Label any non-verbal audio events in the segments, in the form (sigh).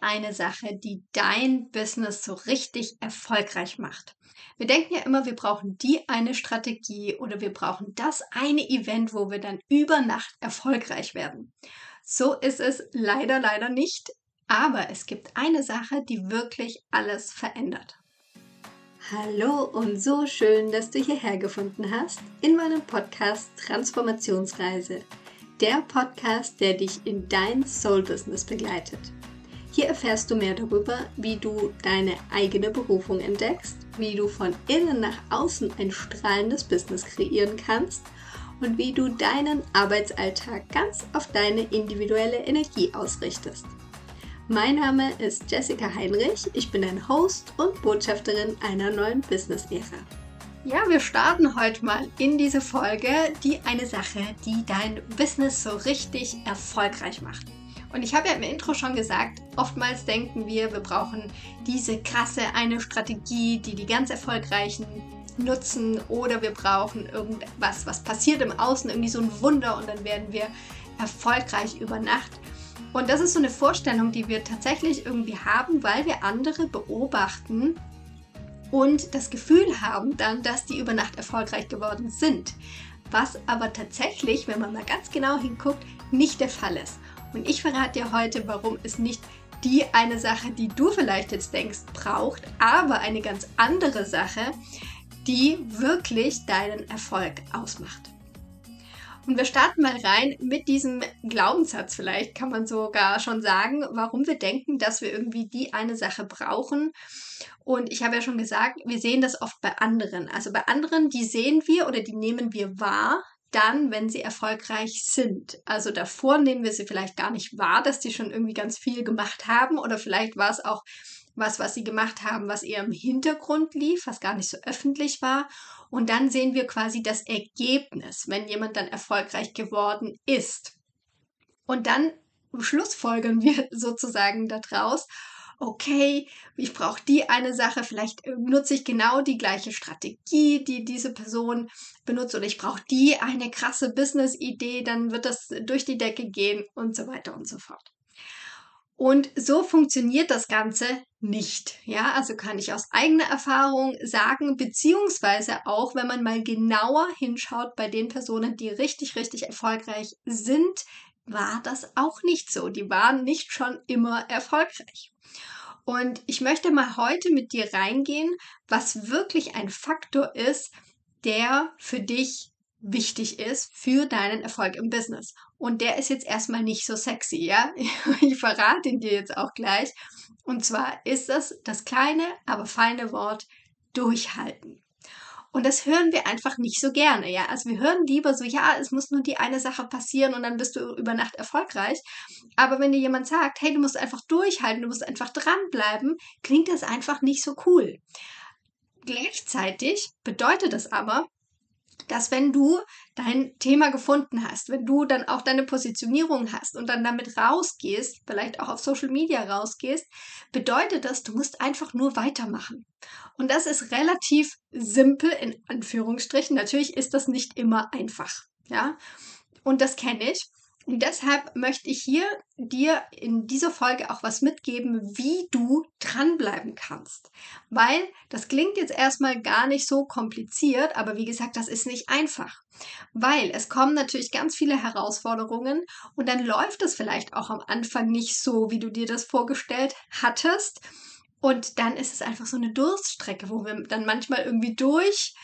eine Sache, die dein Business so richtig erfolgreich macht. Wir denken ja immer, wir brauchen die eine Strategie oder wir brauchen das eine Event, wo wir dann über Nacht erfolgreich werden. So ist es leider, leider nicht. Aber es gibt eine Sache, die wirklich alles verändert. Hallo und so schön, dass du hierher gefunden hast in meinem Podcast Transformationsreise. Der Podcast, der dich in dein Soul-Business begleitet. Hier erfährst du mehr darüber, wie du deine eigene Berufung entdeckst, wie du von innen nach außen ein strahlendes Business kreieren kannst und wie du deinen Arbeitsalltag ganz auf deine individuelle Energie ausrichtest. Mein Name ist Jessica Heinrich, ich bin ein Host und Botschafterin einer neuen Business-Ära. Ja, wir starten heute mal in diese Folge die eine Sache, die dein Business so richtig erfolgreich macht. Und ich habe ja im Intro schon gesagt, oftmals denken wir, wir brauchen diese krasse eine Strategie, die die ganz erfolgreichen nutzen oder wir brauchen irgendwas, was passiert im Außen, irgendwie so ein Wunder und dann werden wir erfolgreich über Nacht. Und das ist so eine Vorstellung, die wir tatsächlich irgendwie haben, weil wir andere beobachten und das Gefühl haben dann, dass die über Nacht erfolgreich geworden sind. Was aber tatsächlich, wenn man mal ganz genau hinguckt, nicht der Fall ist. Und ich verrate dir heute, warum es nicht die eine Sache, die du vielleicht jetzt denkst, braucht, aber eine ganz andere Sache, die wirklich deinen Erfolg ausmacht. Und wir starten mal rein mit diesem Glaubenssatz, vielleicht kann man sogar schon sagen, warum wir denken, dass wir irgendwie die eine Sache brauchen. Und ich habe ja schon gesagt, wir sehen das oft bei anderen. Also bei anderen, die sehen wir oder die nehmen wir wahr, dann, wenn sie erfolgreich sind. Also davor nehmen wir sie vielleicht gar nicht wahr, dass die schon irgendwie ganz viel gemacht haben oder vielleicht war es auch was, was sie gemacht haben, was eher im Hintergrund lief, was gar nicht so öffentlich war. Und dann sehen wir quasi das Ergebnis, wenn jemand dann erfolgreich geworden ist. Und dann schlussfolgern wir (laughs) sozusagen daraus, okay, ich brauche die eine Sache, vielleicht äh, nutze ich genau die gleiche Strategie, die diese Person benutzt oder ich brauche die eine krasse Business-Idee, dann wird das durch die Decke gehen und so weiter und so fort. Und so funktioniert das Ganze nicht. Ja, also kann ich aus eigener Erfahrung sagen, beziehungsweise auch, wenn man mal genauer hinschaut bei den Personen, die richtig, richtig erfolgreich sind, war das auch nicht so. Die waren nicht schon immer erfolgreich. Und ich möchte mal heute mit dir reingehen, was wirklich ein Faktor ist, der für dich wichtig ist für deinen Erfolg im Business. Und der ist jetzt erstmal nicht so sexy, ja? (laughs) Ich verrate ihn dir jetzt auch gleich. Und zwar ist das das kleine, aber feine Wort durchhalten. Und das hören wir einfach nicht so gerne, ja. Also wir hören lieber so, ja, es muss nur die eine Sache passieren und dann bist du über Nacht erfolgreich. Aber wenn dir jemand sagt, hey, du musst einfach durchhalten, du musst einfach dranbleiben, klingt das einfach nicht so cool. Gleichzeitig bedeutet das aber, dass wenn du dein Thema gefunden hast, wenn du dann auch deine Positionierung hast und dann damit rausgehst, vielleicht auch auf Social Media rausgehst, bedeutet das, du musst einfach nur weitermachen. Und das ist relativ simpel in Anführungsstrichen. Natürlich ist das nicht immer einfach, ja. Und das kenne ich. Deshalb möchte ich hier dir in dieser Folge auch was mitgeben, wie du dranbleiben kannst. Weil das klingt jetzt erstmal gar nicht so kompliziert, aber wie gesagt, das ist nicht einfach. Weil es kommen natürlich ganz viele Herausforderungen und dann läuft es vielleicht auch am Anfang nicht so, wie du dir das vorgestellt hattest. Und dann ist es einfach so eine Durststrecke, wo wir dann manchmal irgendwie durch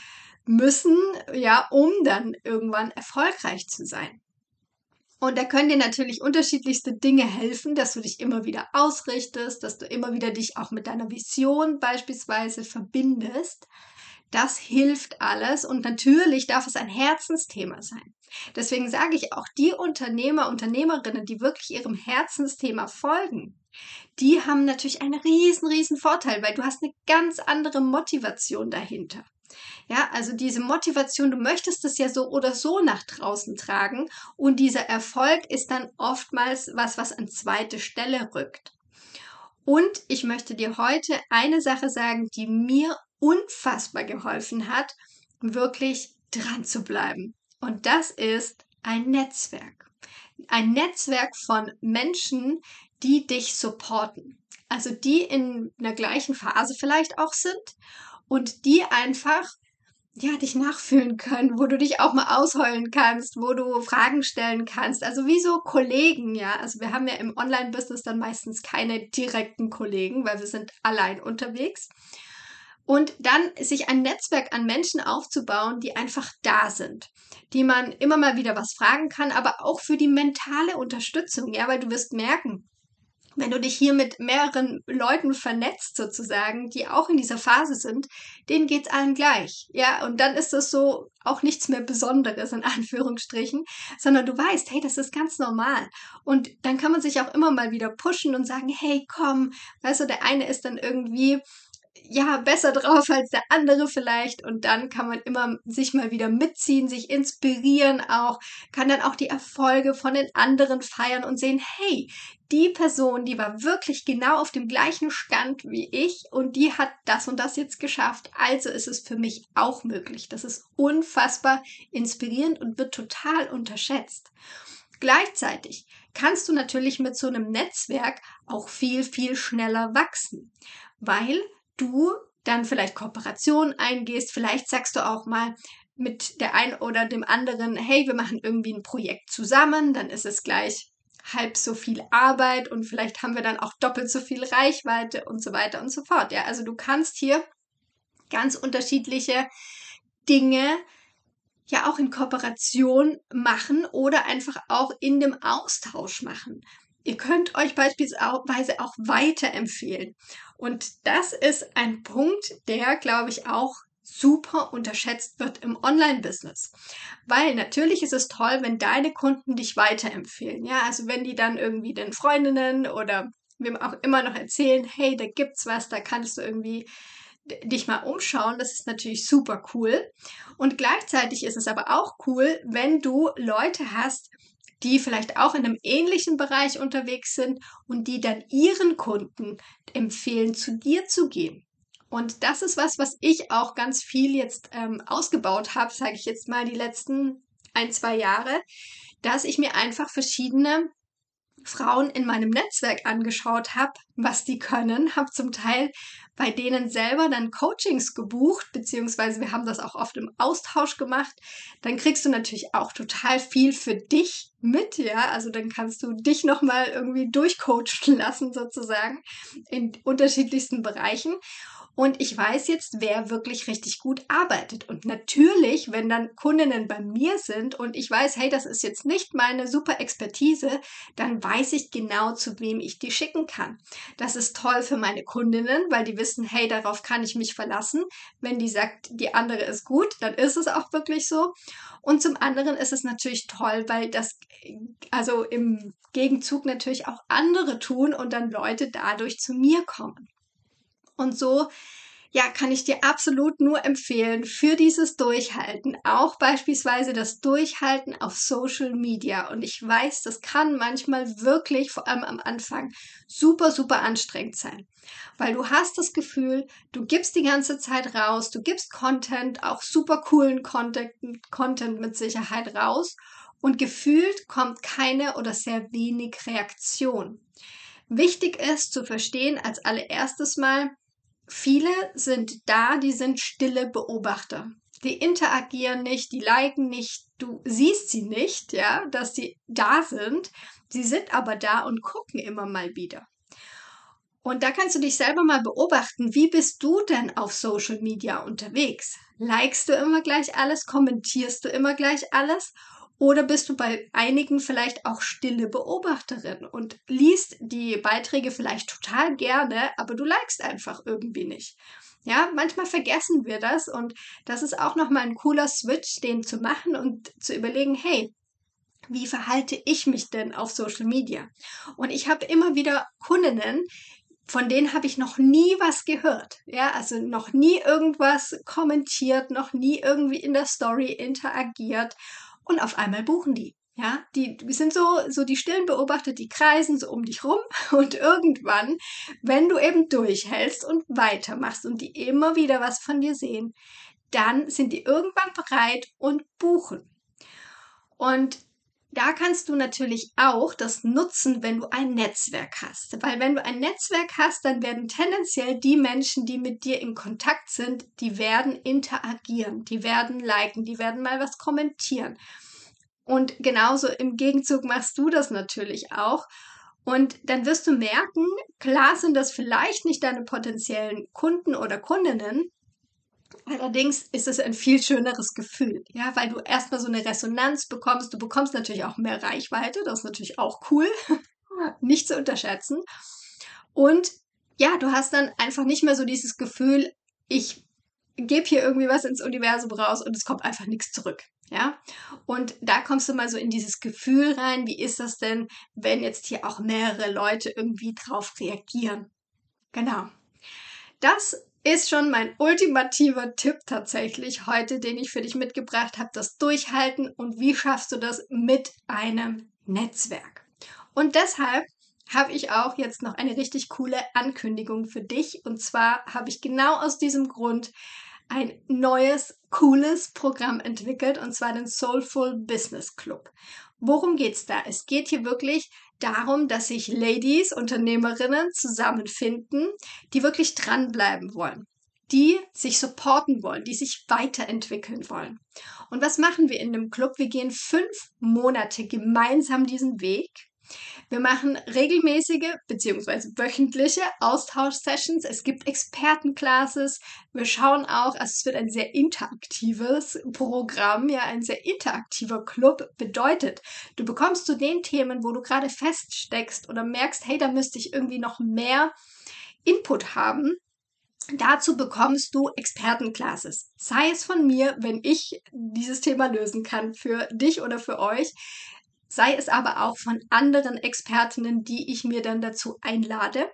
müssen, ja, um dann irgendwann erfolgreich zu sein. Und da können dir natürlich unterschiedlichste Dinge helfen, dass du dich immer wieder ausrichtest, dass du immer wieder dich auch mit deiner Vision beispielsweise verbindest. Das hilft alles und natürlich darf es ein Herzensthema sein. Deswegen sage ich auch, die Unternehmer, Unternehmerinnen, die wirklich ihrem Herzensthema folgen, die haben natürlich einen riesen, riesen Vorteil, weil du hast eine ganz andere Motivation dahinter. Ja, also diese Motivation, du möchtest es ja so oder so nach draußen tragen und dieser Erfolg ist dann oftmals was, was an zweite Stelle rückt. Und ich möchte dir heute eine Sache sagen, die mir unfassbar geholfen hat, wirklich dran zu bleiben. Und das ist ein Netzwerk. Ein Netzwerk von Menschen, die dich supporten. Also die in einer gleichen Phase vielleicht auch sind und die einfach ja, dich nachfühlen können, wo du dich auch mal ausheulen kannst, wo du Fragen stellen kannst. Also wie so Kollegen, ja. Also wir haben ja im Online-Business dann meistens keine direkten Kollegen, weil wir sind allein unterwegs. Und dann sich ein Netzwerk an Menschen aufzubauen, die einfach da sind, die man immer mal wieder was fragen kann, aber auch für die mentale Unterstützung, ja, weil du wirst merken, wenn du dich hier mit mehreren Leuten vernetzt sozusagen, die auch in dieser Phase sind, denen geht's allen gleich. Ja, und dann ist das so auch nichts mehr Besonderes in (laughs) Anführungsstrichen, sondern du weißt, hey, das ist ganz normal. Und dann kann man sich auch immer mal wieder pushen und sagen, hey, komm, weißt du, der eine ist dann irgendwie ja, besser drauf als der andere vielleicht. Und dann kann man immer sich mal wieder mitziehen, sich inspirieren auch, kann dann auch die Erfolge von den anderen feiern und sehen, hey, die Person, die war wirklich genau auf dem gleichen Stand wie ich und die hat das und das jetzt geschafft. Also ist es für mich auch möglich. Das ist unfassbar inspirierend und wird total unterschätzt. Gleichzeitig kannst du natürlich mit so einem Netzwerk auch viel, viel schneller wachsen, weil du dann vielleicht Kooperation eingehst, vielleicht sagst du auch mal mit der einen oder dem anderen, hey, wir machen irgendwie ein Projekt zusammen, dann ist es gleich halb so viel Arbeit und vielleicht haben wir dann auch doppelt so viel Reichweite und so weiter und so fort. Ja, also du kannst hier ganz unterschiedliche Dinge ja auch in Kooperation machen oder einfach auch in dem Austausch machen. Ihr könnt euch beispielsweise auch weiterempfehlen. Und das ist ein Punkt, der, glaube ich, auch super unterschätzt wird im Online-Business. Weil natürlich ist es toll, wenn deine Kunden dich weiterempfehlen. Ja, also wenn die dann irgendwie den Freundinnen oder wem auch immer noch erzählen, hey, da gibt's was, da kannst du irgendwie dich mal umschauen. Das ist natürlich super cool. Und gleichzeitig ist es aber auch cool, wenn du Leute hast, die vielleicht auch in einem ähnlichen Bereich unterwegs sind und die dann ihren Kunden empfehlen, zu dir zu gehen. Und das ist was, was ich auch ganz viel jetzt ähm, ausgebaut habe, sage ich jetzt mal die letzten ein, zwei Jahre, dass ich mir einfach verschiedene Frauen in meinem Netzwerk angeschaut habe, was die können, habe zum Teil bei denen selber dann Coachings gebucht, beziehungsweise wir haben das auch oft im Austausch gemacht. Dann kriegst du natürlich auch total viel für dich mit, ja. Also dann kannst du dich nochmal irgendwie durchcoachen lassen, sozusagen, in unterschiedlichsten Bereichen. Und ich weiß jetzt, wer wirklich richtig gut arbeitet. Und natürlich, wenn dann Kundinnen bei mir sind und ich weiß, hey, das ist jetzt nicht meine super Expertise, dann weiß ich genau, zu wem ich die schicken kann. Das ist toll für meine Kundinnen, weil die wissen, hey, darauf kann ich mich verlassen. Wenn die sagt, die andere ist gut, dann ist es auch wirklich so. Und zum anderen ist es natürlich toll, weil das, also im Gegenzug natürlich auch andere tun und dann Leute dadurch zu mir kommen. Und so ja, kann ich dir absolut nur empfehlen für dieses Durchhalten, auch beispielsweise das Durchhalten auf Social Media. Und ich weiß, das kann manchmal wirklich, vor allem am Anfang, super, super anstrengend sein. Weil du hast das Gefühl, du gibst die ganze Zeit raus, du gibst Content, auch super coolen Content, Content mit Sicherheit raus und gefühlt kommt keine oder sehr wenig Reaktion. Wichtig ist zu verstehen als allererstes mal, Viele sind da, die sind stille Beobachter. Die interagieren nicht, die liken nicht, du siehst sie nicht, ja, dass sie da sind. Sie sind aber da und gucken immer mal wieder. Und da kannst du dich selber mal beobachten, wie bist du denn auf Social Media unterwegs? Likest du immer gleich alles? Kommentierst du immer gleich alles? Oder bist du bei einigen vielleicht auch stille Beobachterin und liest die Beiträge vielleicht total gerne, aber du likest einfach irgendwie nicht. Ja, manchmal vergessen wir das und das ist auch nochmal ein cooler Switch, den zu machen und zu überlegen, hey, wie verhalte ich mich denn auf Social Media? Und ich habe immer wieder Kundinnen, von denen habe ich noch nie was gehört. Ja, also noch nie irgendwas kommentiert, noch nie irgendwie in der Story interagiert und auf einmal buchen die. Ja, die sind so, so die stillen Beobachter, die kreisen so um dich rum (laughs) und irgendwann, wenn du eben durchhältst und weitermachst und die immer wieder was von dir sehen, dann sind die irgendwann bereit und buchen. Und da kannst du natürlich auch das nutzen, wenn du ein Netzwerk hast. Weil wenn du ein Netzwerk hast, dann werden tendenziell die Menschen, die mit dir in Kontakt sind, die werden interagieren, die werden liken, die werden mal was kommentieren. Und genauso im Gegenzug machst du das natürlich auch. Und dann wirst du merken, klar sind das vielleicht nicht deine potenziellen Kunden oder Kundinnen, Allerdings ist es ein viel schöneres Gefühl, ja, weil du erstmal so eine Resonanz bekommst. Du bekommst natürlich auch mehr Reichweite, das ist natürlich auch cool, (laughs) nicht zu unterschätzen. Und ja, du hast dann einfach nicht mehr so dieses Gefühl, ich gebe hier irgendwie was ins Universum raus und es kommt einfach nichts zurück. Ja, und da kommst du mal so in dieses Gefühl rein, wie ist das denn, wenn jetzt hier auch mehrere Leute irgendwie drauf reagieren? Genau. Das ist schon mein ultimativer Tipp tatsächlich heute, den ich für dich mitgebracht habe, das Durchhalten und wie schaffst du das mit einem Netzwerk. Und deshalb habe ich auch jetzt noch eine richtig coole Ankündigung für dich. Und zwar habe ich genau aus diesem Grund ein neues, cooles Programm entwickelt, und zwar den Soulful Business Club. Worum geht's da? Es geht hier wirklich darum, dass sich Ladies, Unternehmerinnen zusammenfinden, die wirklich dranbleiben wollen, die sich supporten wollen, die sich weiterentwickeln wollen. Und was machen wir in dem Club? Wir gehen fünf Monate gemeinsam diesen Weg wir machen regelmäßige bzw. wöchentliche Austauschsessions. Es gibt Expertenclasses. Wir schauen auch, also es wird ein sehr interaktives Programm, ja, ein sehr interaktiver Club. Bedeutet, du bekommst zu den Themen, wo du gerade feststeckst oder merkst, hey, da müsste ich irgendwie noch mehr Input haben, Dazu bekommst du Expertenclasses. Sei es von mir, wenn ich dieses Thema lösen kann für dich oder für euch sei es aber auch von anderen Expertinnen, die ich mir dann dazu einlade.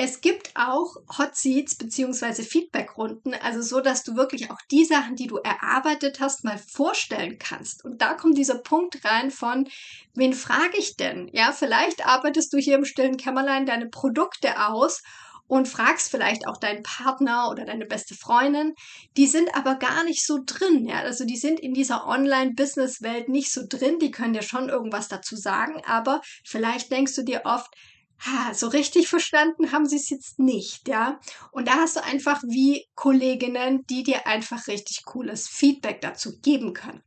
Es gibt auch Hot Seats bzw. Feedbackrunden, also so, dass du wirklich auch die Sachen, die du erarbeitet hast, mal vorstellen kannst. Und da kommt dieser Punkt rein von, wen frage ich denn? Ja, vielleicht arbeitest du hier im stillen Kämmerlein deine Produkte aus und fragst vielleicht auch deinen Partner oder deine beste Freundin. Die sind aber gar nicht so drin. Ja? Also die sind in dieser Online-Business-Welt nicht so drin. Die können dir schon irgendwas dazu sagen, aber vielleicht denkst du dir oft, ha, so richtig verstanden haben sie es jetzt nicht, ja. Und da hast du einfach wie Kolleginnen, die dir einfach richtig cooles Feedback dazu geben können.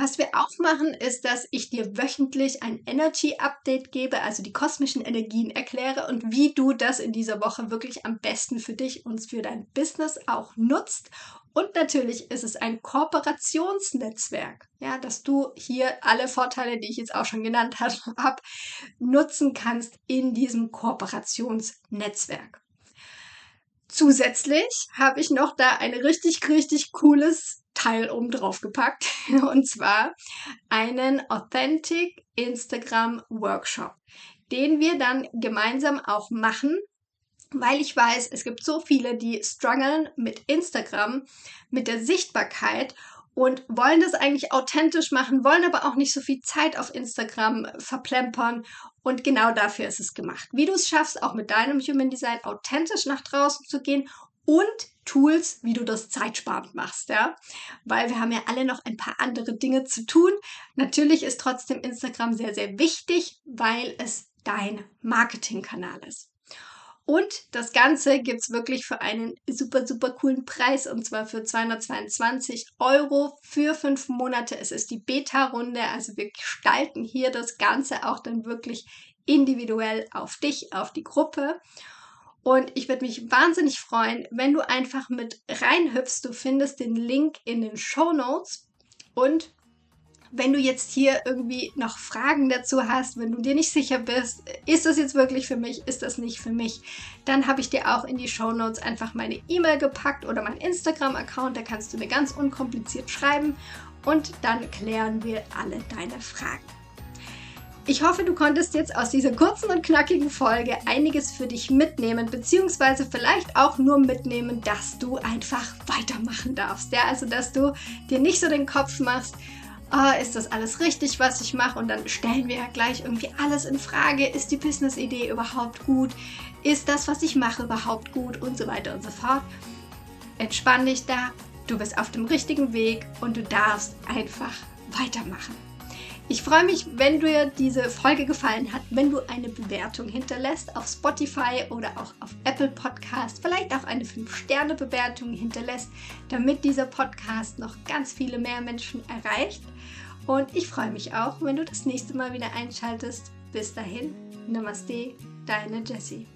Was wir auch machen, ist, dass ich dir wöchentlich ein Energy Update gebe, also die kosmischen Energien erkläre und wie du das in dieser Woche wirklich am besten für dich und für dein Business auch nutzt. Und natürlich ist es ein Kooperationsnetzwerk, ja, dass du hier alle Vorteile, die ich jetzt auch schon genannt (laughs) habe, nutzen kannst in diesem Kooperationsnetzwerk. Zusätzlich habe ich noch da ein richtig, richtig cooles Teil oben drauf gepackt. (laughs) Und zwar einen Authentic Instagram Workshop, den wir dann gemeinsam auch machen, weil ich weiß, es gibt so viele, die strugglen mit Instagram, mit der Sichtbarkeit und wollen das eigentlich authentisch machen, wollen aber auch nicht so viel Zeit auf Instagram verplempern. Und genau dafür ist es gemacht. Wie du es schaffst, auch mit deinem Human Design authentisch nach draußen zu gehen und Tools, wie du das zeitsparend machst, ja. Weil wir haben ja alle noch ein paar andere Dinge zu tun. Natürlich ist trotzdem Instagram sehr, sehr wichtig, weil es dein Marketingkanal ist. Und das Ganze gibt es wirklich für einen super, super coolen Preis und zwar für 222 Euro für fünf Monate. Es ist die Beta-Runde, also wir gestalten hier das Ganze auch dann wirklich individuell auf dich, auf die Gruppe. Und ich würde mich wahnsinnig freuen, wenn du einfach mit reinhüpfst. Du findest den Link in den Show Notes. Und wenn du jetzt hier irgendwie noch Fragen dazu hast, wenn du dir nicht sicher bist, ist das jetzt wirklich für mich, ist das nicht für mich, dann habe ich dir auch in die Show Notes einfach meine E-Mail gepackt oder mein Instagram-Account. Da kannst du mir ganz unkompliziert schreiben und dann klären wir alle deine Fragen. Ich hoffe, du konntest jetzt aus dieser kurzen und knackigen Folge einiges für dich mitnehmen, beziehungsweise vielleicht auch nur mitnehmen, dass du einfach weitermachen darfst. Ja, also dass du dir nicht so den Kopf machst, oh, ist das alles richtig, was ich mache? Und dann stellen wir ja gleich irgendwie alles in Frage. Ist die Business-Idee überhaupt gut? Ist das, was ich mache, überhaupt gut? Und so weiter und so fort. Entspann dich da. Du bist auf dem richtigen Weg und du darfst einfach weitermachen. Ich freue mich, wenn dir diese Folge gefallen hat, wenn du eine Bewertung hinterlässt auf Spotify oder auch auf Apple Podcast, vielleicht auch eine 5-Sterne-Bewertung hinterlässt, damit dieser Podcast noch ganz viele mehr Menschen erreicht. Und ich freue mich auch, wenn du das nächste Mal wieder einschaltest. Bis dahin, Namaste, deine Jessie.